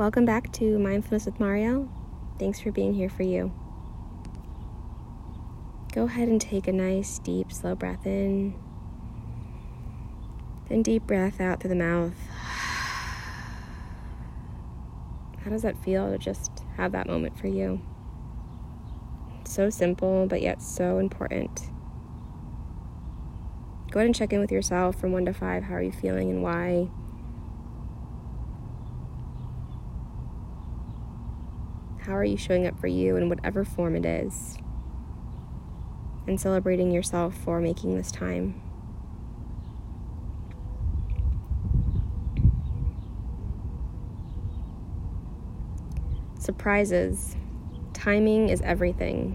Welcome back to Mindfulness with Mario. Thanks for being here for you. Go ahead and take a nice, deep, slow breath in. Then deep breath out through the mouth. How does that feel to just have that moment for you? so simple, but yet so important. Go ahead and check in with yourself from one to five. How are you feeling and why? How are you showing up for you in whatever form it is? And celebrating yourself for making this time. Surprises. Timing is everything.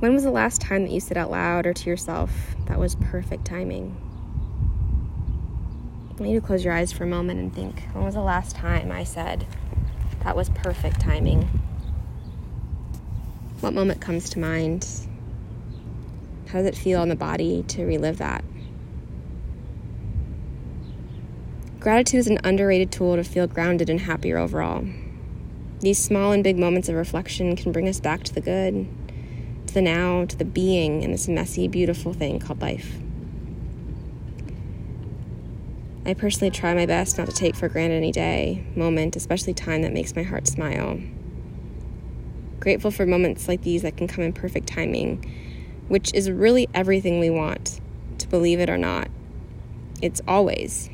When was the last time that you said out loud or to yourself, that was perfect timing? I you to close your eyes for a moment and think, when was the last time I said, that was perfect timing. What moment comes to mind? How does it feel in the body to relive that? Gratitude is an underrated tool to feel grounded and happier overall. These small and big moments of reflection can bring us back to the good, to the now, to the being in this messy, beautiful thing called life. I personally try my best not to take for granted any day, moment, especially time that makes my heart smile. Grateful for moments like these that can come in perfect timing, which is really everything we want, to believe it or not. It's always.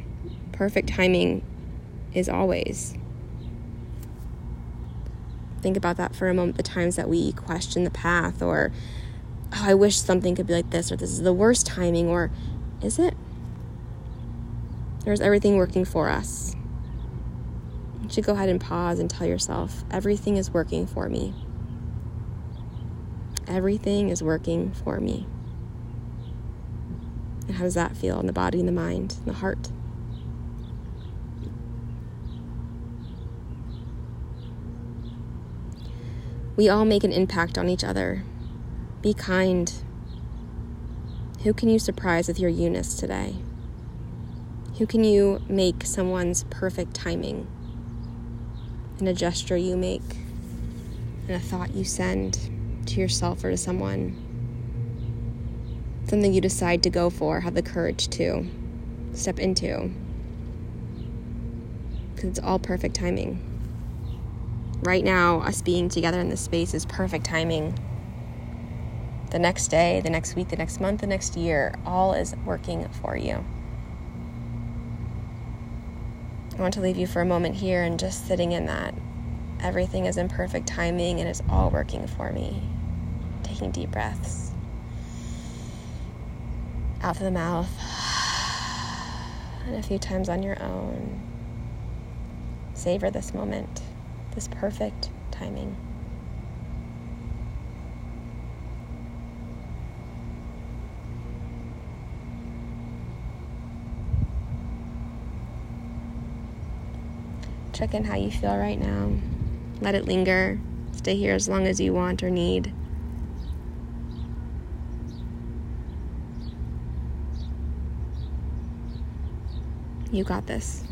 Perfect timing is always. Think about that for a moment the times that we question the path, or, oh, I wish something could be like this, or this is the worst timing, or is it? There's everything working for us. You should go ahead and pause and tell yourself everything is working for me. Everything is working for me. And how does that feel in the body and the mind and the heart? We all make an impact on each other. Be kind. Who can you surprise with your Eunice today? Who can you make someone's perfect timing? In a gesture you make, in a thought you send to yourself or to someone. Something you decide to go for, have the courage to step into. Because it's all perfect timing. Right now, us being together in this space is perfect timing. The next day, the next week, the next month, the next year, all is working for you. I want to leave you for a moment here and just sitting in that. Everything is in perfect timing and it's all working for me. Taking deep breaths. Out through the mouth. And a few times on your own. Savor this moment, this perfect timing. Check in how you feel right now. Let it linger. Stay here as long as you want or need. You got this.